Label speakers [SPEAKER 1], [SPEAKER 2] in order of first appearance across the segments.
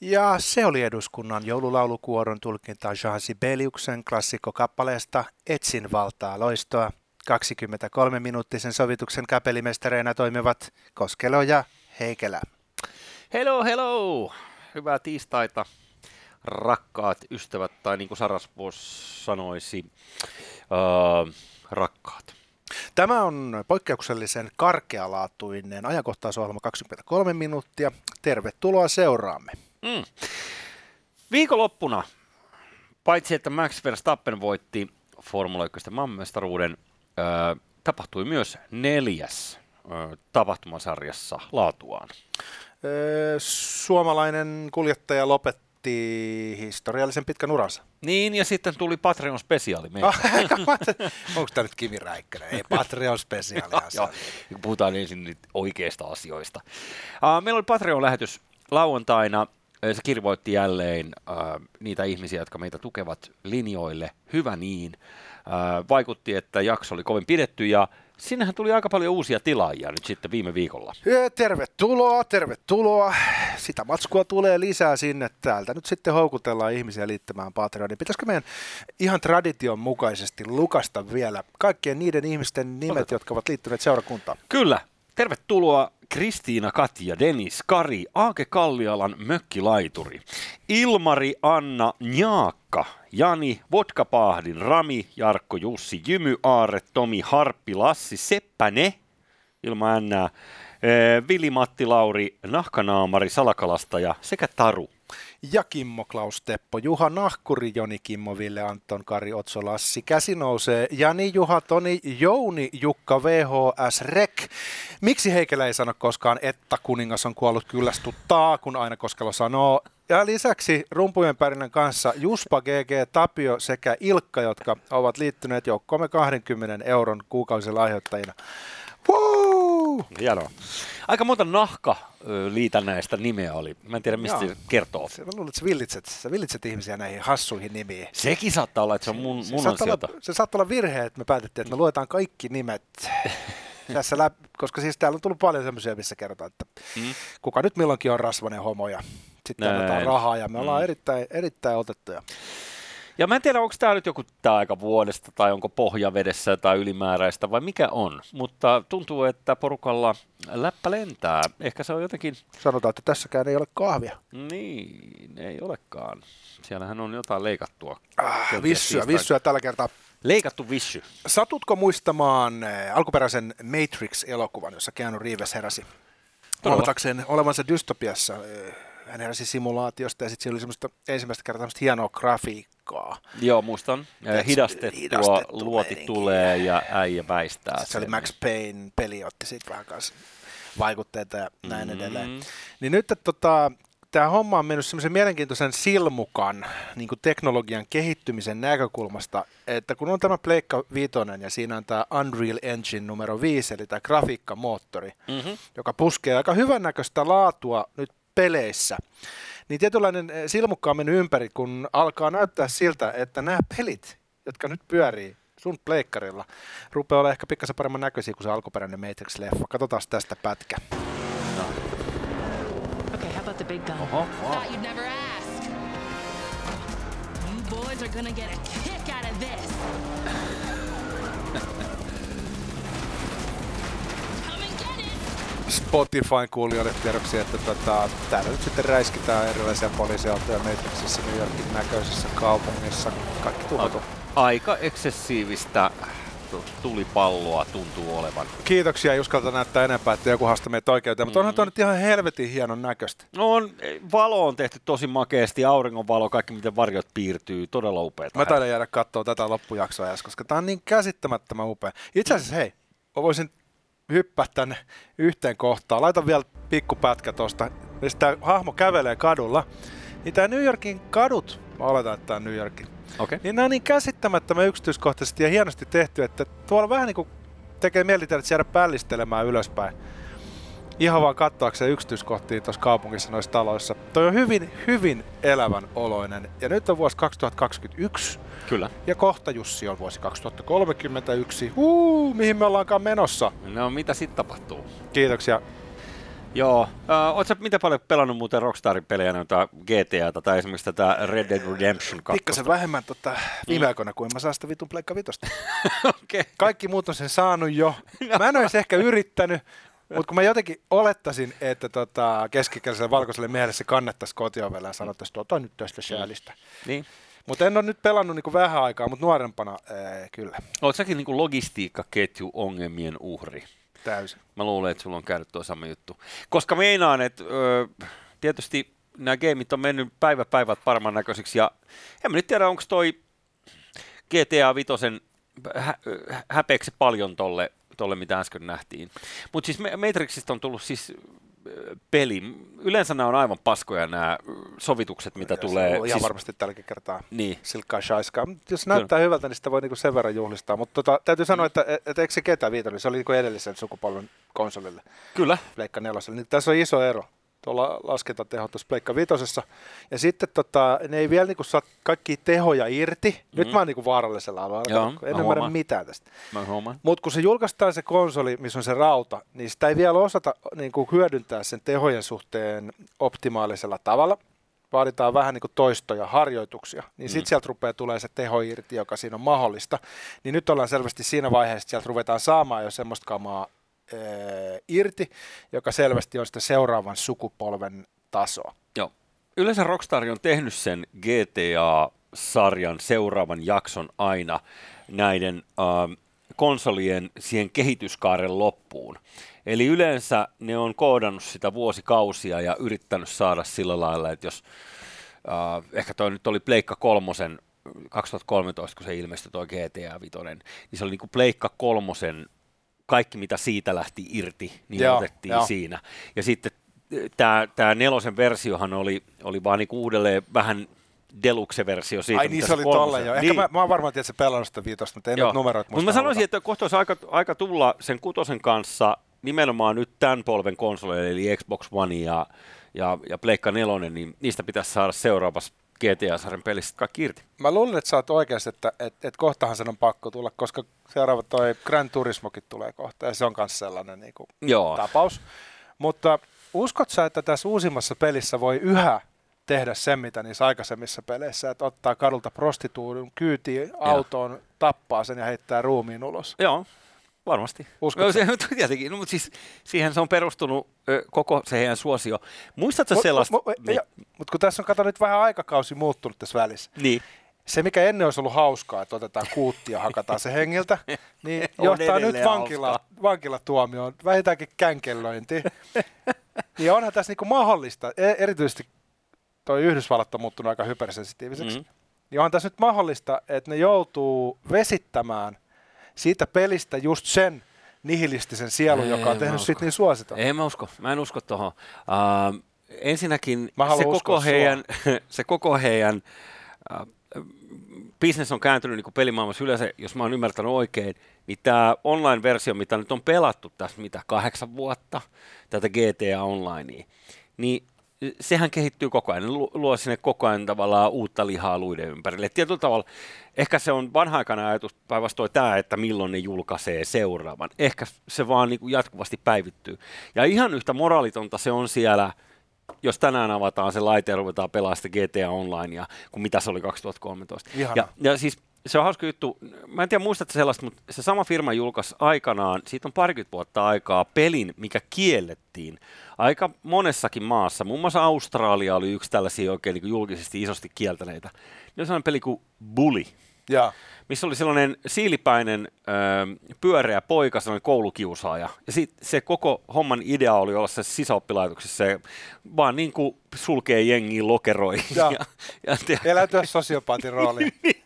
[SPEAKER 1] Ja se oli eduskunnan joululaulukuoron tulkinta Jean Sibeliuksen klassikkokappaleesta Etsin valtaa loistoa. 23-minuuttisen sovituksen kapellimestareina toimivat Koskelo ja Heikelä.
[SPEAKER 2] Hello, hello! Hyvää tiistaita, rakkaat ystävät, tai niin kuin Sarasvuos sanoisi, uh, rakkaat.
[SPEAKER 1] Tämä on poikkeuksellisen karkealaatuinen ajankohtaisohjelma 23 minuuttia. Tervetuloa seuraamme. Mm.
[SPEAKER 2] Viikonloppuna, paitsi että Max Verstappen voitti Formula 1 maailmanmestaruuden, äh, tapahtui myös neljäs äh, tapahtumasarjassa laatuaan.
[SPEAKER 1] Suomalainen kuljettaja lopetti historiallisen pitkän uransa.
[SPEAKER 2] Niin, ja sitten tuli Patreon spesiaali meille.
[SPEAKER 1] Onko tämä nyt Kimi Räikkönen? Ei Patreon spesiaali.
[SPEAKER 2] Joo, puhutaan ensin nyt oikeista asioista. Uh, meillä oli Patreon-lähetys lauantaina. Se kirvoitti jälleen uh, niitä ihmisiä, jotka meitä tukevat linjoille. Hyvä niin. Uh, vaikutti, että jakso oli kovin pidetty ja Sinnehän tuli aika paljon uusia tilaajia nyt sitten viime viikolla.
[SPEAKER 1] Tervetuloa, tervetuloa. Sitä matskua tulee lisää sinne täältä. Nyt sitten houkutellaan ihmisiä liittymään Patreoniin. Pitäisikö meidän ihan tradition mukaisesti lukasta vielä kaikkien niiden ihmisten nimet, Otetaan. jotka ovat liittyneet seurakuntaan?
[SPEAKER 2] Kyllä. Tervetuloa Kristiina, Katja, Denis, Kari, Aake Kallialan mökkilaituri, Ilmari, Anna, Njaakka, Jani, Vodkapahdin, Rami, Jarkko, Jussi, Jymy, Aare, Tomi, Harppi, Lassi, Seppäne, ilma Ännää, Vili, Matti, Lauri, Nahkanaamari, Salakalastaja sekä Taru
[SPEAKER 1] ja Kimmo Klaus Teppo, Juha Nahkuri, Joni Kimmo, Ville Anton, Kari Otso, Lassi. Käsi nousee Jani, Juha, Toni, Jouni, Jukka, VHS, Rek. Miksi Heikelä ei sano koskaan, että kuningas on kuollut kyllästuttaa, kun aina Koskelo sanoo. Ja lisäksi rumpujen pärinän kanssa Juspa, GG, Tapio sekä Ilkka, jotka ovat liittyneet joukkoomme 20 euron kuukausilahjoittajina. Woo!
[SPEAKER 2] Hienoa. Aika monta nahka liitännäistä nimeä oli. Mä en tiedä, mistä Joo. se kertoo.
[SPEAKER 1] Mä luulen, että sä villitset, sä villitset ihmisiä näihin hassuihin nimiin.
[SPEAKER 2] Sekin saattaa olla, että se on mun, se, mun
[SPEAKER 1] se ansiota. Olla, se saattaa olla virhe, että me päätettiin, että me luetaan kaikki nimet tässä läpi, koska siis täällä on tullut paljon semmoisia, missä kerrotaan, että mm. kuka nyt milloinkin on rasvainen homo ja sitten annetaan rahaa ja me ollaan mm. erittäin, erittäin otettuja.
[SPEAKER 2] Ja mä en tiedä, onko tämä nyt joku tämä aika vuodesta tai onko pohjavedessä tai ylimääräistä vai mikä on, mutta tuntuu, että porukalla läppä lentää. Ehkä se on jotenkin...
[SPEAKER 1] Sanotaan, että tässäkään ei ole kahvia.
[SPEAKER 2] Niin, ei olekaan. Siellähän on jotain leikattua.
[SPEAKER 1] Ah, vissyä, vissyä tällä kertaa.
[SPEAKER 2] Leikattu vissy.
[SPEAKER 1] Satutko muistamaan äh, alkuperäisen Matrix-elokuvan, jossa Keanu Reeves heräsi? Oletakseen olevansa dystopiassa. Äh, hän heräsi simulaatiosta ja sitten siinä oli semmoista ensimmäistä kertaa tämmöistä hienoa grafiikkaa.
[SPEAKER 2] Joo, muistan. Hidastettua, hidastettu luoti meininki. tulee ja äijä väistää
[SPEAKER 1] sitten Se oli Max Payne peli, otti siitä vähän kanssa vaikutteita ja näin mm. edelleen. Niin nyt tota, tämä homma on mennyt semmoisen mielenkiintoisen silmukan niin kuin teknologian kehittymisen näkökulmasta, että kun on tämä Pleikka Vitoinen ja siinä on tämä Unreal Engine numero 5, eli tämä grafiikkamoottori, mm-hmm. joka puskee aika hyvännäköistä laatua nyt peleissä. Niin tietynlainen eh, silmukka on mennyt ympäri, kun alkaa näyttää siltä, että nämä pelit, jotka nyt pyörii sun pleikkarilla, rupeaa olla ehkä pikkasen paremman näköisiä kuin se alkuperäinen Matrix-leffa. Katsotaan tästä pätkä. No. Okay, how about the big gun? Oho, wow. you'd never ask. You boys are gonna get a kick out of this. Spotifyn kuulijoille tiedoksi, että tota, täällä nyt sitten räiskitään erilaisia poliisiautoja Matrixissa New Yorkin näköisessä kaupungissa. Kaikki tuhotu.
[SPEAKER 2] Aika eksessiivistä tulipalloa tuntuu olevan.
[SPEAKER 1] Kiitoksia, ei uskalta näyttää enempää, että joku haastaa meitä oikeuteen, mutta onhan tuo nyt ihan helvetin hienon näköistä.
[SPEAKER 2] No on, valo on tehty tosi makeasti, auringonvalo, kaikki miten varjot piirtyy, todella upeaa.
[SPEAKER 1] Mä taidan jäädä katsoa tätä loppujaksoa edes, koska tää on niin käsittämättömän upea. Itse asiassa hei, voisin hyppää tänne yhteen kohtaan. Laita vielä pikkupätkä tuosta, tämä hahmo kävelee kadulla. Niin tämä New Yorkin kadut, mä oletan, että tämä on New Yorkin, okay. niin nämä on niin käsittämättömän yksityiskohtaisesti ja hienosti tehty, että tuolla vähän niin kuin tekee mieli että jäädä pällistelemään ylöspäin. Ihan vaan katsoakseen yksityiskohtia tuossa kaupungissa noissa taloissa. Toi on hyvin, hyvin elävän oloinen. Ja nyt on vuosi 2021.
[SPEAKER 2] Kyllä.
[SPEAKER 1] Ja kohta Jussi on vuosi 2031. Huu, mihin me ollaankaan menossa?
[SPEAKER 2] No mitä sitten tapahtuu?
[SPEAKER 1] Kiitoksia.
[SPEAKER 2] Joo. Oletko mitä paljon pelannut muuten Rockstarin pelejä, noita GTAta tai esimerkiksi tätä Red Dead Redemption 2?
[SPEAKER 1] Pikkasen vähemmän tota, viime aikoina, kuin mä saan sitä vitun pleikka vitosta.
[SPEAKER 2] okay.
[SPEAKER 1] Kaikki muut on sen saanut jo. Mä en olisi ehkä yrittänyt, mutta kun mä jotenkin olettaisin, että tota, keskikäiselle valkoiselle miehelle se kannettaisiin kotiovelle ja sanottaisiin, että ota nyt tästä säälistä.
[SPEAKER 2] Niin.
[SPEAKER 1] Mutta en ole nyt pelannut niin vähän aikaa, mutta nuorempana ee, kyllä.
[SPEAKER 2] Oletko säkin niin logistiikkaketju ongelmien uhri?
[SPEAKER 1] Täysin.
[SPEAKER 2] Mä luulen, että sulla on käynyt tuo sama juttu. Koska meinaan, että ö, tietysti nämä gameit on mennyt päivä päivät paremman näköisiksi, ja en mä nyt tiedä, onko toi GTA Vitosen hä- häpeäksi paljon tolle, tolle, mitä äsken nähtiin. Mutta siis Matrixista on tullut siis peli. Yleensä nämä on aivan paskoja nämä sovitukset, mitä ja tulee.
[SPEAKER 1] ihan siis... varmasti tälläkin kertaa
[SPEAKER 2] niin.
[SPEAKER 1] silkkaa shaiskaa. Jos näyttää Kyllä. hyvältä, niin sitä voi niinku sen verran juhlistaa. Mutta tota, täytyy sanoa, että et, et, eikö se ketä viitollinen, se oli niinku edellisen sukupolven konsolille.
[SPEAKER 2] Kyllä.
[SPEAKER 1] Pleikka neloselle. Niin tässä on iso ero tuolla laskentatehot tuossa Pleikka Vitosessa. Ja sitten tota, ne ei vielä niinku saa kaikki tehoja irti. Mm. Nyt mä oon niinku vaarallisella alueella. Joo, en ymmärrä mitään tästä. Mutta kun se julkaistaan se konsoli, missä on se rauta, niin sitä ei vielä osata niinku hyödyntää sen tehojen suhteen optimaalisella tavalla. Vaaditaan vähän niin toistoja, harjoituksia, niin sitten mm. sieltä rupeaa tulee se teho irti, joka siinä on mahdollista. Niin nyt ollaan selvästi siinä vaiheessa, että sieltä ruvetaan saamaan jo semmoista kamaa, irti, joka selvästi on sitä seuraavan sukupolven tasoa.
[SPEAKER 2] Joo. Yleensä Rockstar on tehnyt sen GTA-sarjan seuraavan jakson aina näiden äh, konsolien siihen kehityskaaren loppuun. Eli yleensä ne on koodannut sitä vuosikausia ja yrittänyt saada sillä lailla, että jos äh, ehkä toi nyt oli Pleikka kolmosen 2013, kun se ilmestyi tuo GTA Vitoinen, niin se oli niin kuin Pleikka kolmosen kaikki, mitä siitä lähti irti, niin joo, otettiin joo. siinä. Ja sitten tämä, tämä nelosen versiohan oli, oli vaan niinku uudelleen vähän deluxe-versio siitä.
[SPEAKER 1] Ai niin, se oli tolle jo. Ehkä niin. mä, mä oon varmaan, se pelannut sitä viitosta, mutta en Joo. nyt numeroit
[SPEAKER 2] Mutta mä sanoisin, että kohta olisi aika, aika tulla sen kutosen kanssa nimenomaan nyt tämän polven konsoleille, eli Xbox One ja, ja, ja Pleikka 4, niin niistä pitäisi saada seuraavassa GTA-sarjan pelistä kaikki irti.
[SPEAKER 1] Mä luulen, että sä oot oikeassa, että et, et kohtahan sen on pakko tulla, koska seuraava toi Grand Turismokin tulee kohta, ja se on myös sellainen niin kuin, Joo. tapaus. Mutta uskot sä, että tässä uusimmassa pelissä voi yhä tehdä sen, mitä niissä aikaisemmissa peleissä, että ottaa kadulta prostituudun kyytiin autoon, tappaa sen ja heittää ruumiin ulos?
[SPEAKER 2] Joo, Varmasti.
[SPEAKER 1] Uskotko? No,
[SPEAKER 2] se, tietenkin, no, mutta siis siihen se on perustunut ö, koko se heidän suosio. Muistatko mut, sellaista? Mut,
[SPEAKER 1] niin. mutta kun tässä on kato nyt vähän aikakausi muuttunut tässä välissä.
[SPEAKER 2] Niin.
[SPEAKER 1] Se, mikä ennen olisi ollut hauskaa, että otetaan kuutti ja hakataan se hengiltä, niin johtaa nyt vankila, vankilatuomioon, vähintäänkin känkelöinti. niin onhan tässä niinku mahdollista, e- erityisesti tuo Yhdysvallat on muuttunut aika hypersensitiiviseksi, mm-hmm. niin onhan tässä nyt mahdollista, että ne joutuu vesittämään siitä pelistä just sen nihilistisen sielun, joka on tehnyt siitä niin suosita.
[SPEAKER 2] Ei mä usko, mä en usko tuohon. Uh, ensinnäkin se koko, heidän, se koko heidän uh, business on kääntynyt niin kuin pelimaailmassa yleensä, jos mä oon ymmärtänyt oikein, niin tämä online-versio, mitä nyt on pelattu tässä mitä kahdeksan vuotta, tätä GTA Onlinea, niin sehän kehittyy koko ajan, luo sinne koko ajan tavallaan uutta lihaa luiden ympärille. Tietyllä tavalla ehkä se on vanha-aikana ajatus päinvastoin tämä, että milloin ne julkaisee seuraavan. Ehkä se vaan niin kuin jatkuvasti päivittyy. Ja ihan yhtä moraalitonta se on siellä, jos tänään avataan se laite ja ruvetaan pelaamaan sitä GTA Onlinea, kuin mitä se oli 2013. Ja, ja siis se on hauska juttu. Mä en tiedä, muistatko sellaista, mutta se sama firma julkaisi aikanaan, siitä on parikymmentä vuotta aikaa, pelin, mikä kiellettiin aika monessakin maassa. Muun muassa Australia oli yksi tällaisia oikein niin julkisesti isosti kieltäneitä. Ne on sellainen peli kuin Bully.
[SPEAKER 1] Ja.
[SPEAKER 2] Missä oli sellainen siilipäinen ö, pyöreä poika, sellainen koulukiusaaja. Ja sit se koko homman idea oli olla se sisäoppilaitoksessa se vaan niin kuin sulkee jengiin lokeroihin. Ja, ja,
[SPEAKER 1] ja, Eläytyä sosiopaatin rooliin.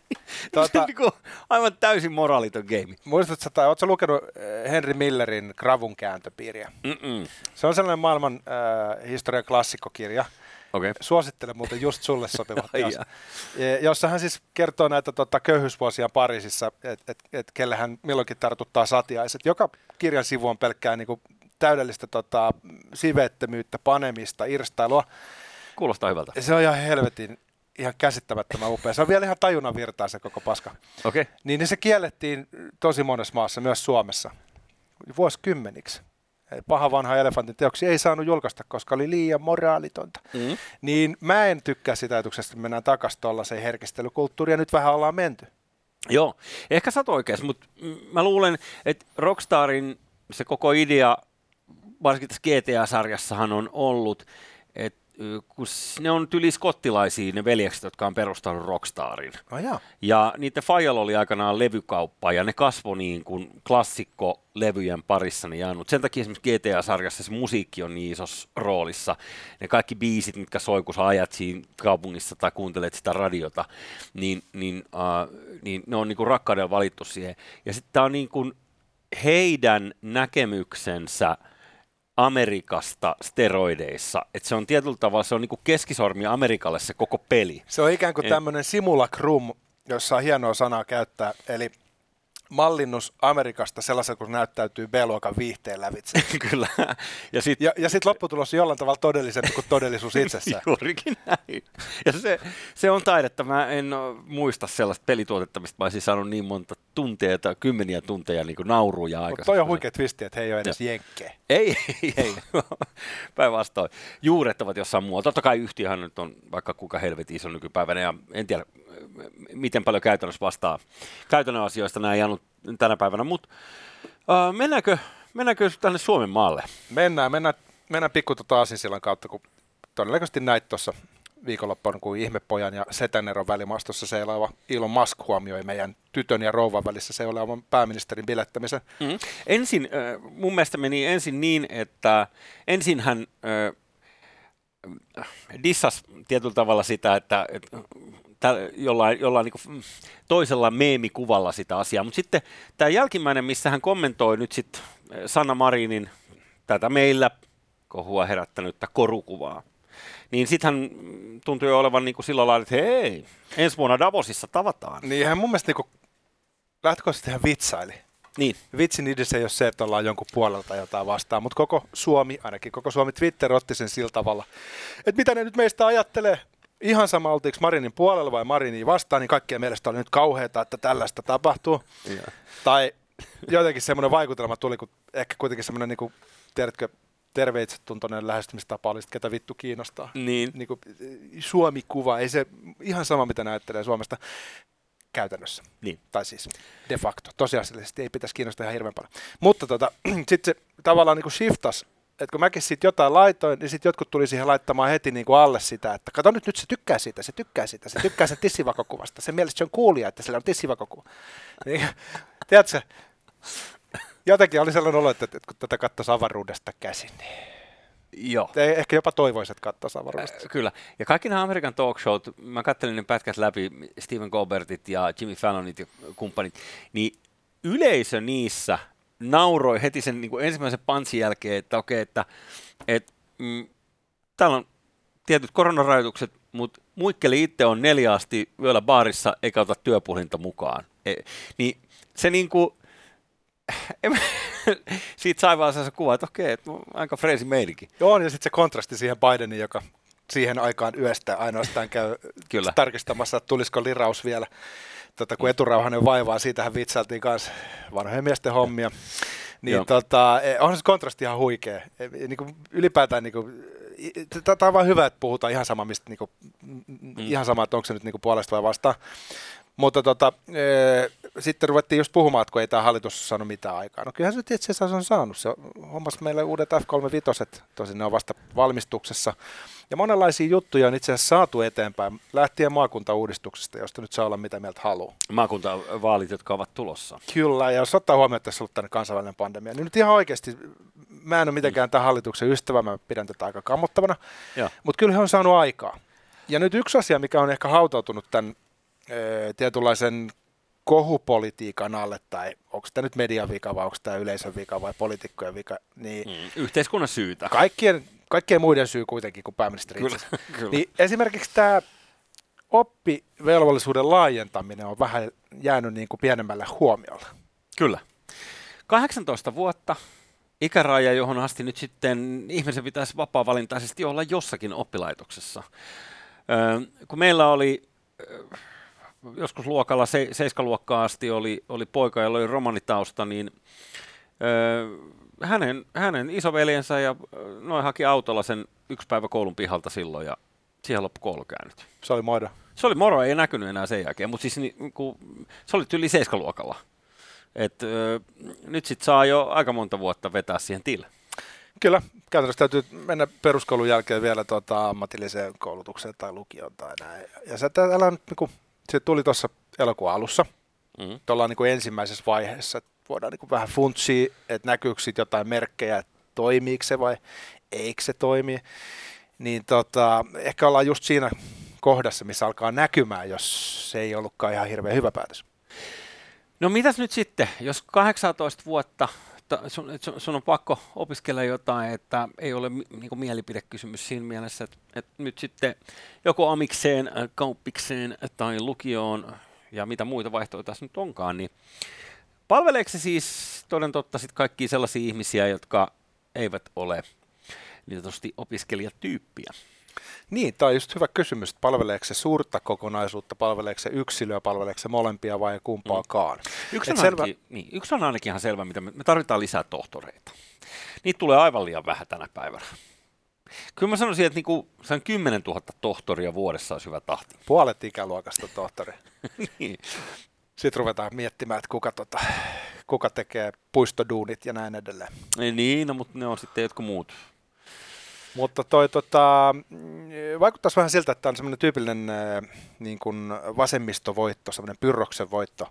[SPEAKER 2] tuota, niin aivan täysin moraaliton game.
[SPEAKER 1] Muistatko, tai oletko lukenut eh, Henry Millerin Gravun kääntöpiiriä? Mm-mm. Se on sellainen maailman äh, historian klassikkokirja.
[SPEAKER 2] Okay.
[SPEAKER 1] Suosittelen muuten just sulle sopivat teos. jossa hän siis kertoo näitä tota, köyhyysvuosia Pariisissa, että et, et, kelle hän milloinkin tartuttaa satiaiset. Joka kirjan sivu on pelkkää niinku, täydellistä tota, siveettömyyttä, panemista, irstailua.
[SPEAKER 2] Kuulostaa hyvältä.
[SPEAKER 1] Se on ihan helvetin ihan käsittämättömän upea. Se on vielä ihan tajunnan virtaa se koko paska.
[SPEAKER 2] Okay.
[SPEAKER 1] Niin, niin se kiellettiin tosi monessa maassa, myös Suomessa, vuosikymmeniksi. paha vanha elefantin teoksia ei saanut julkaista, koska oli liian moraalitonta. Mm. Niin mä en tykkää sitä ajatuksesta, että mennään takaisin tuollaiseen herkistelykulttuuriin ja nyt vähän ollaan menty.
[SPEAKER 2] Joo, ehkä sä oot oikeassa, mutta mä luulen, että Rockstarin se koko idea, varsinkin tässä GTA-sarjassahan on ollut, kun ne on tyli skottilaisia ne veljekset, jotka on perustanut Rockstarin.
[SPEAKER 1] Oh, ja.
[SPEAKER 2] ja niiden Fajal oli aikanaan levykauppa ja ne kasvoi niin kuin klassikko-levyjen parissa ne jäänyt. Sen takia esimerkiksi GTA-sarjassa se musiikki on niin isossa roolissa. Ne kaikki biisit, mitkä soi, kun sä ajat siinä kaupungissa tai kuuntelet sitä radiota, niin, niin, uh, niin ne on niin kuin rakkaudella valittu siihen. Ja sitten tämä on niin kuin heidän näkemyksensä – Amerikasta steroideissa. Että se on tietyllä tavalla, se on niin kuin keskisormi Amerikalle se koko peli.
[SPEAKER 1] Se on ikään kuin tämmöinen simulacrum, jossa on hienoa sanaa käyttää, eli mallinnus Amerikasta sellaisen, kun näyttäytyy B-luokan viihteen lävitse.
[SPEAKER 2] Kyllä.
[SPEAKER 1] Ja sitten ja, ja sit lopputulos on jollain tavalla todellisempi kuin todellisuus itsessään.
[SPEAKER 2] Juurikin näin. Ja se, se on taidetta. Mä en muista sellaista pelituotetta, mistä mä olisin saanut niin monta tunteja tai kymmeniä tunteja niin nauruja aikaisemmin.
[SPEAKER 1] toi on huikea twisti, että he ei ole edes jenkkejä.
[SPEAKER 2] Ei, ei, ei. Päinvastoin. Juuret ovat jossain muualla. Totta kai yhtiöhän nyt on vaikka kuka helvetin iso nykypäivänä ja en tiedä miten paljon käytännössä vastaa käytännön asioista nämä tänä päivänä, mutta uh, mennäänkö, mennäänkö tänne Suomen maalle?
[SPEAKER 1] Mennään, mennään, mennään pikku tuota Asinsillan kautta, kun todennäköisesti näit tuossa viikonloppuun, kun Ihmepojan ja Setäneron välimaastossa seilaava Ilon Musk huomioi meidän tytön ja rouvan välissä seuraavan pääministerin bilettämisen. Mm.
[SPEAKER 2] Ensin, mun mielestä meni ensin niin, että ensin hän dissas tietyllä tavalla sitä, että, että jollain, jollain niin toisella meemikuvalla sitä asiaa. Mutta sitten tämä jälkimmäinen, missä hän kommentoi nyt sitten eh, Sanna Marinin tätä meillä kohua herättänyttä korukuvaa, niin sitten hän tuntui olevan niin kuin sillä lailla, että hei, ensi vuonna Davosissa tavataan.
[SPEAKER 1] Niin hän mun mielestä niin lähtökohtaisesti hän vitsaili.
[SPEAKER 2] Niin.
[SPEAKER 1] Vitsin idis ei ole se, että ollaan jonkun puolelta jotain vastaan, mutta koko Suomi, ainakin koko Suomi Twitter otti sen sillä tavalla, että mitä ne nyt meistä ajattelee, ihan sama oltiinko Marinin puolella vai Marinin vastaan, niin kaikkien mielestä oli nyt kauheata, että tällaista tapahtuu. Ja. Tai jotenkin semmoinen vaikutelma tuli, kun ehkä kuitenkin semmoinen, niin kuin, tiedätkö, terveitsetuntoinen lähestymistapa oli, ketä vittu kiinnostaa.
[SPEAKER 2] Niin.
[SPEAKER 1] niin kuin, Suomi-kuva, ei se ihan sama, mitä näyttelee Suomesta käytännössä.
[SPEAKER 2] Niin.
[SPEAKER 1] Tai siis de facto. Tosiasiallisesti ei pitäisi kiinnostaa ihan hirveän paljon. Mutta tota, sitten se tavallaan niin shiftas että kun mäkin sitten jotain laitoin, niin sitten jotkut tuli siihen laittamaan heti niin kuin alle sitä, että kato nyt, nyt se tykkää siitä, se tykkää siitä, se tykkää sen tissivakokuvasta. Se mielestä se on kuulija, että sillä on tissivakokuva. Niin, tiedätkö, jotenkin oli sellainen olo, että, että kun tätä katsoisi avaruudesta käsin, niin
[SPEAKER 2] Joo.
[SPEAKER 1] Te ehkä jopa toivoisit, että katsoisi avaruudesta.
[SPEAKER 2] Äh, kyllä. Ja kaikki nämä Amerikan talk showt, mä katselin ne pätkät läpi, Stephen Colbertit ja Jimmy Fallonit ja kumppanit, niin yleisö niissä nauroi heti sen niin kuin ensimmäisen pantsin jälkeen, että okei, että, että mm, täällä on tietyt koronarajoitukset, mutta muikkeli itse on neljä asti yöllä baarissa eikä ota työpuhelinta mukaan. E, niin se niin kuin, siitä sai vaan se kuva, että okei, että aika freesi meidänkin.
[SPEAKER 1] Joo, ja sitten se kontrasti siihen Bidenin, joka siihen aikaan yöstä ainoastaan käy Kyllä. tarkistamassa, että tulisiko liraus vielä tota, kun eturauhanen vaivaa, siitähän vitsailtiin kanssa vanhojen miesten hommia. Niin tota, e, onhan se kontrasti ihan huikea. E, niin kuin ylipäätään niin kuin, tämä on vaan hyvä, että puhutaan ihan sama, mistä, niin kuin, mm. ihan sama, että onko se nyt niin kuin puolesta vai vastaan. Mutta tota, e, sitten ruvettiin just puhumaan, että kun ei tämä hallitus saanut mitään aikaa. No kyllähän se itse asiassa on saanut. Se hommas meille uudet F35, tosin ne on vasta valmistuksessa. Ja monenlaisia juttuja on itse asiassa saatu eteenpäin, lähtien maakuntauudistuksesta, josta nyt saa olla mitä mieltä haluaa.
[SPEAKER 2] Maakuntavaalit, jotka ovat tulossa.
[SPEAKER 1] Kyllä, ja jos ottaa huomioon, että tässä on ollut kansainvälinen pandemia, niin nyt ihan oikeasti, mä en ole mitenkään tämän hallituksen ystävä, mä pidän tätä aika kammottavana, mutta kyllä he on saanut aikaa. Ja nyt yksi asia, mikä on ehkä hautautunut tämän tietynlaisen kohupolitiikan alle, tai onko tämä nyt median vika vai onko tämä yleisön vika vai poliitikkojen vika, niin
[SPEAKER 2] mm, yhteiskunnan syytä.
[SPEAKER 1] Kaikkien, kaikkien muiden syy kuitenkin kuin pääministeri kyllä, kyllä. Niin esimerkiksi tämä oppivelvollisuuden laajentaminen on vähän jäänyt niin kuin pienemmälle huomiolle.
[SPEAKER 2] Kyllä. 18 vuotta ikäraja, johon asti nyt sitten ihmisen pitäisi vapaa-valintaisesti olla jossakin oppilaitoksessa. Öö, kun meillä oli joskus luokalla, se, seiskaluokkaan asti oli, oli poika, jolla oli romanitausta, niin öö, hänen, hänen isoveljensä ja noin haki autolla sen yksi päivä koulun pihalta silloin ja siihen loppu koulukäynnit.
[SPEAKER 1] Se oli moida.
[SPEAKER 2] Se oli moro, ei näkynyt enää sen jälkeen, mutta siis niin, kun, se oli yli seiskaluokalla. Et, ö, nyt sit saa jo aika monta vuotta vetää siihen tille.
[SPEAKER 1] Kyllä, käytännössä täytyy mennä peruskoulun jälkeen vielä tuota, ammatilliseen koulutukseen tai lukioon tai näin. Ja se, täällä nyt, niin se tuli tuossa elokuun alussa, mm. tuolla niin kuin ensimmäisessä vaiheessa, että voidaan niin kuin vähän funtsia, että näkyykö jotain merkkejä, että toimiiko se vai eikö se toimi. Niin tota, ehkä ollaan just siinä kohdassa, missä alkaa näkymään, jos se ei ollutkaan ihan hirveän hyvä päätös.
[SPEAKER 2] No mitäs nyt sitten, jos 18 vuotta sun, sun on pakko opiskella jotain, että ei ole niin kuin mielipidekysymys siinä mielessä, että, että nyt sitten joko amikseen, äh, kauppikseen tai lukioon ja mitä muita vaihtoehtoja tässä nyt onkaan, niin palveleeko se siis toden totta sit kaikkia sellaisia ihmisiä, jotka eivät ole niin opiskelijatyyppiä?
[SPEAKER 1] Niin, tämä on just hyvä kysymys, että palveleeko se suurta kokonaisuutta, palveleeko se yksilöä, palveleeko se molempia vai kumpaakaan.
[SPEAKER 2] Mm. Yksi, on selvä... ainakin, niin, yksi on ainakin ihan selvä, mitä me, me tarvitaan lisää tohtoreita. Niitä tulee aivan liian vähän tänä päivänä. Kyllä mä sanoisin, että niinku, 10 000 tohtoria vuodessa olisi hyvä tahti.
[SPEAKER 1] Puolet ikäluokasta tohtori. niin. Sitten ruvetaan miettimään, että kuka, tota, kuka tekee puistoduunit ja näin edelleen.
[SPEAKER 2] Niin, no, mutta ne on sitten jotkut muut
[SPEAKER 1] mutta toi, tota, vaikuttaisi vähän siltä, että tämä on semmoinen tyypillinen äh, niin kuin vasemmistovoitto, semmoinen pyrroksen voitto,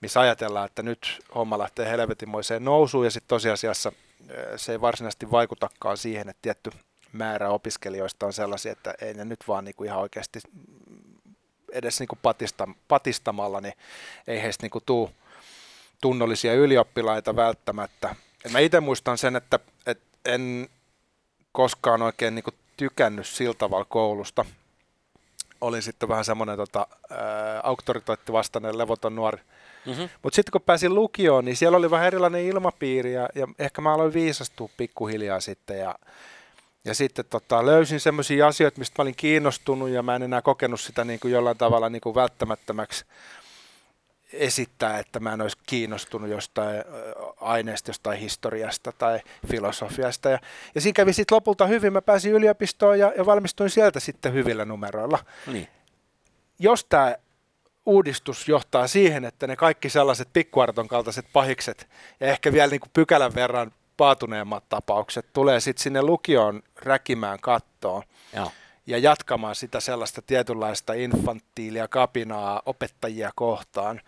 [SPEAKER 1] missä ajatellaan, että nyt homma lähtee helvetinmoiseen nousuun ja sitten tosiasiassa äh, se ei varsinaisesti vaikutakaan siihen, että tietty määrä opiskelijoista on sellaisia, että ei ne nyt vaan niin kuin ihan oikeasti edes niin kuin patista, patistamalla, niin ei heistä niin kuin tuu tunnollisia ylioppilaita välttämättä. Ja mä itse muistan sen, että, että en koskaan oikein niin kuin tykännyt sillä tavalla koulusta. Olin sitten vähän semmoinen tota, auktoriteettivastainen levoton nuori. Mm-hmm. Mutta sitten kun pääsin lukioon, niin siellä oli vähän erilainen ilmapiiri ja, ja ehkä mä aloin viisastua pikkuhiljaa sitten ja, ja sitten tota, löysin semmoisia asioita, mistä mä olin kiinnostunut ja mä en enää kokenut sitä niin kuin jollain tavalla niin kuin välttämättömäksi esittää, että mä en olisi kiinnostunut jostain aineesta, jostain historiasta tai filosofiasta. Ja, ja siinä kävi sitten lopulta hyvin. Mä pääsin yliopistoon ja, ja valmistuin sieltä sitten hyvillä numeroilla. Niin. Jos tämä uudistus johtaa siihen, että ne kaikki sellaiset pikkuarton kaltaiset pahikset ja ehkä vielä niin kuin pykälän verran paatuneemmat tapaukset tulee sitten sinne lukioon räkimään kattoon. Joo ja jatkamaan sitä sellaista tietynlaista infantiilia kapinaa opettajia kohtaan,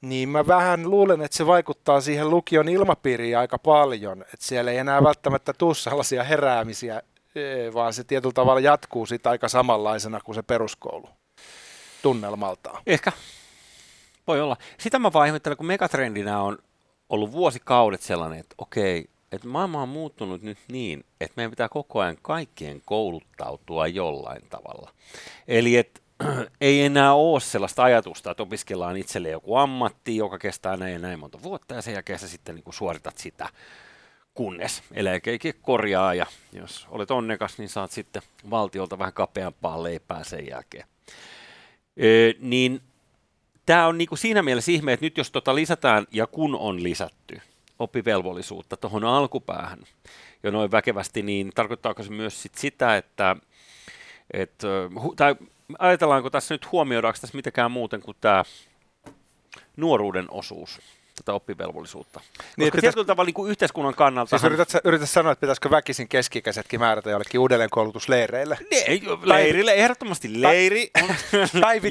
[SPEAKER 1] niin mä vähän luulen, että se vaikuttaa siihen lukion ilmapiiriin aika paljon, että siellä ei enää välttämättä tule sellaisia heräämisiä, e, vaan se tietyllä tavalla jatkuu sitä aika samanlaisena kuin se peruskoulu tunnelmaltaan.
[SPEAKER 2] Ehkä. Voi olla. Sitä mä vaan kun megatrendinä on ollut vuosikaudet sellainen, että okei, että maailma on muuttunut nyt niin, että meidän pitää koko ajan kaikkien kouluttautua jollain tavalla. Eli että ei enää ole sellaista ajatusta, että opiskellaan itselle joku ammatti, joka kestää näin ja näin monta vuotta, ja sen jälkeen sä sitten niin kuin suoritat sitä, kunnes eläkeikin korjaa, ja jos olet onnekas, niin saat sitten valtiolta vähän kapeampaa leipää sen jälkeen. Ee, niin tämä on niin kuin siinä mielessä ihme, että nyt jos tota lisätään, ja kun on lisätty, oppivelvollisuutta tuohon alkupäähän jo noin väkevästi, niin tarkoittaako se myös sit sitä, että et, tai ajatellaanko tässä nyt, huomioidaanko tässä mitenkään muuten kuin tämä nuoruuden osuus? Tätä oppivelvollisuutta. Niin, Koska tietyllä tavalla niin yhteiskunnan kannalta...
[SPEAKER 1] Siis yrität, yrität sanoa, että pitäisikö väkisin keskikäisetkin määrätä jollekin uudelleenkoulutusleireille?
[SPEAKER 2] Ne, leirille, ehdottomasti leiri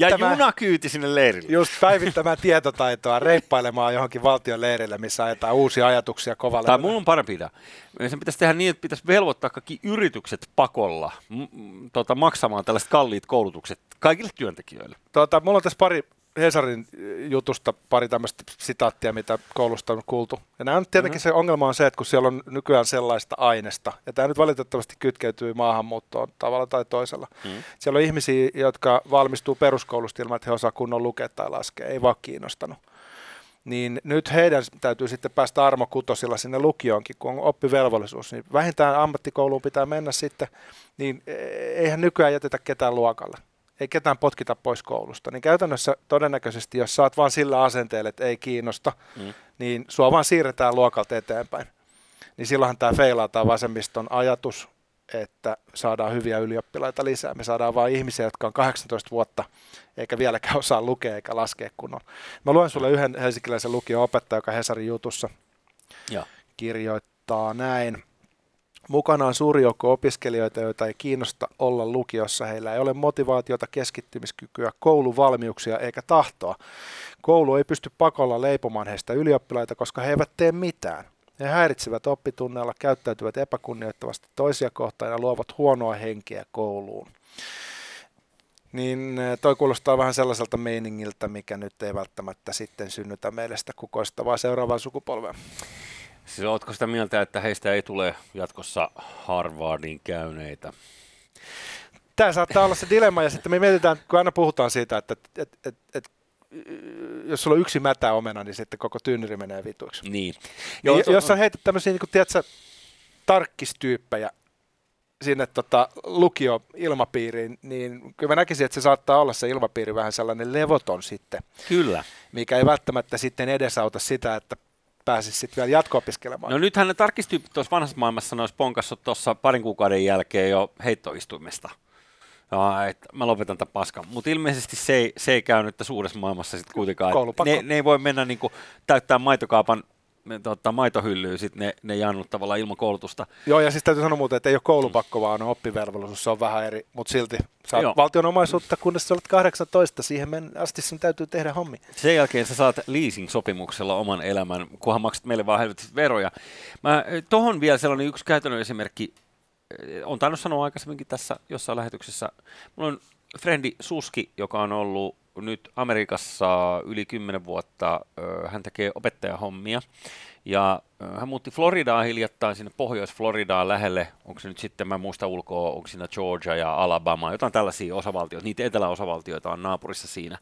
[SPEAKER 2] ja junakyyti sinne leirille.
[SPEAKER 1] Just päivittämään tietotaitoa, reippailemaan johonkin valtion leirille, missä ajetaan uusia ajatuksia kovalla.
[SPEAKER 2] Tai mulla on parempi idea. Sen pitäisi tehdä niin, että pitäisi velvoittaa kaikki yritykset pakolla m- tota, maksamaan tällaiset kalliit koulutukset kaikille työntekijöille.
[SPEAKER 1] Tota, mulla on tässä pari Hesarin jutusta pari tämmöistä sitaattia, mitä koulusta on kuultu. Ja nämä on tietenkin mm-hmm. se ongelma on se, että kun siellä on nykyään sellaista aineesta, ja tämä nyt valitettavasti kytkeytyy maahanmuuttoon tavalla tai toisella. Mm-hmm. Siellä on ihmisiä, jotka valmistuu peruskoulusta ilman, että he osaa kunnon lukea tai laskea, ei vaan kiinnostanut. Niin nyt heidän täytyy sitten päästä armokutosilla sinne lukioonkin, kun on oppivelvollisuus. Niin vähintään ammattikouluun pitää mennä sitten, niin e-, eihän nykyään jätetä ketään luokalle ei ketään potkita pois koulusta, niin käytännössä todennäköisesti, jos saat vaan sillä asenteella, että ei kiinnosta, mm. niin sua vaan siirretään luokalta eteenpäin. niin silloinhan tämä feilataan vasemmiston ajatus, että saadaan hyviä ylioppilaita lisää. Me saadaan vain ihmisiä, jotka on 18 vuotta eikä vieläkään osaa lukea eikä laskea kunnolla. Mä luen sulle yhden helsinkiläisen lukion opettaja, joka Hesarin jutussa ja. kirjoittaa näin. Mukana on suuri joukko opiskelijoita, joita ei kiinnosta olla lukiossa. Heillä ei ole motivaatiota, keskittymiskykyä, kouluvalmiuksia eikä tahtoa. Koulu ei pysty pakolla leipomaan heistä ylioppilaita, koska he eivät tee mitään. He häiritsevät oppitunneilla, käyttäytyvät epäkunnioittavasti toisia kohtaan ja luovat huonoa henkeä kouluun. Niin eh, toi kuulostaa vähän sellaiselta meiningiltä, mikä nyt ei välttämättä sitten synnytä meille sitä kukoistavaa seuraavaa sukupolvea.
[SPEAKER 2] Siis oletko sitä mieltä, että heistä ei tule jatkossa Harvardin käyneitä?
[SPEAKER 1] Tämä saattaa olla se dilemma, ja sitten me mietitään, kun aina puhutaan siitä, että, että, että, että, että jos sulla on yksi mätä omena, niin sitten koko tynnyri menee vituiksi.
[SPEAKER 2] Niin.
[SPEAKER 1] Ja, jos sä heität tämmöisiä, niin kuin, tiedätkö, tarkkistyyppejä sinne tota, lukio-ilmapiiriin, niin kyllä mä näkisin, että se saattaa olla se ilmapiiri vähän sellainen levoton sitten.
[SPEAKER 2] Kyllä.
[SPEAKER 1] Mikä ei välttämättä sitten edesauta sitä, että pääsisi sitten vielä jatko-opiskelemaan.
[SPEAKER 2] No nythän ne tarkistyypit tuossa vanhassa maailmassa olisi ponkassut tuossa parin kuukauden jälkeen jo heittoistuimesta. No, et mä lopetan tämän paskan. Mutta ilmeisesti se ei, se ei käynyt tässä uudessa maailmassa sitten kuitenkaan. Ne, ne, ei voi mennä niinku täyttää maitokaapan tota, maitohyllyä sit ne, ne jannut tavallaan ilman koulutusta.
[SPEAKER 1] Joo, ja siis täytyy sanoa muuten, että ei ole koulupakko, vaan on oppivelvollisuus, se on vähän eri, mutta silti saat valtion omaisuutta, kunnes sä olet 18, siihen men, asti sun täytyy tehdä hommi.
[SPEAKER 2] Sen jälkeen sä saat leasing-sopimuksella oman elämän, kunhan maksat meille vaan helvetit veroja. Mä, tohon vielä sellainen yksi käytännön esimerkki, on tainnut sanoa aikaisemminkin tässä jossain lähetyksessä. Mulla on frendi Suski, joka on ollut nyt Amerikassa yli 10 vuotta. Hän tekee opettajahommia. Ja hän muutti Floridaan hiljattain sinne Pohjois-Floridaan lähelle, onko se nyt sitten, mä muista ulkoa, onko siinä Georgia ja Alabama, jotain tällaisia osavaltioita, niitä eteläosavaltioita on naapurissa siinä.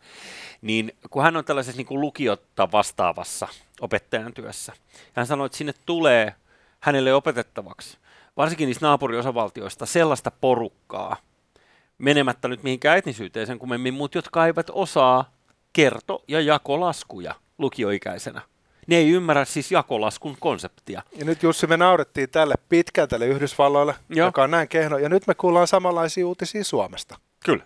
[SPEAKER 2] Niin kun hän on tällaisessa niin kuin lukiotta vastaavassa opettajan työssä, hän sanoi, että sinne tulee hänelle opetettavaksi, varsinkin niistä naapuriosavaltioista, sellaista porukkaa, menemättä nyt mihinkään etnisyyteen sen kummemmin, mutta jotka eivät osaa kerto- ja jakolaskuja lukioikäisenä. Ne ei ymmärrä siis jakolaskun konseptia.
[SPEAKER 1] Ja nyt Jussi, me naurettiin tälle pitkään tälle Yhdysvalloille, Joo. joka on näin kehno, ja nyt me kuullaan samanlaisia uutisia Suomesta.
[SPEAKER 2] Kyllä.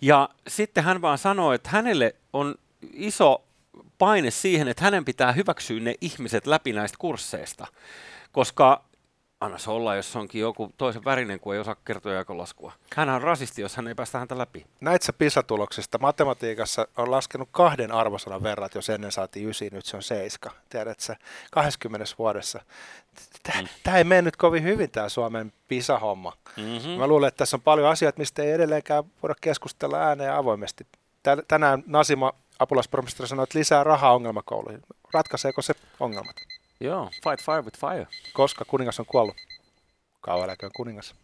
[SPEAKER 2] Ja sitten hän vaan sanoi, että hänelle on iso paine siihen, että hänen pitää hyväksyä ne ihmiset läpi näistä kursseista, koska Anna se olla, jos onkin joku toisen värinen, kun ei osaa kertoa jakolaskua. Hän on rasisti, jos hän ei päästä häntä läpi.
[SPEAKER 1] Näit sä PISA-tuloksista? Matematiikassa on laskenut kahden arvosanan verran, että jos ennen saatiin ysi, nyt se on seiska. Tiedät sä, 20 vuodessa. Tämä mm. ei mennyt kovin hyvin tämä Suomen PISA-homma. Mm-hmm. Mä luulen, että tässä on paljon asioita, mistä ei edelleenkään voida keskustella ääneen avoimesti. Tänään Nasima apulaisprofessori sanoi, että lisää rahaa ongelmakouluihin. Ratkaiseeko se ongelmat?
[SPEAKER 2] Joo, fight fire with fire.
[SPEAKER 1] Koska kuningas on kuollut. Kauan kuningas.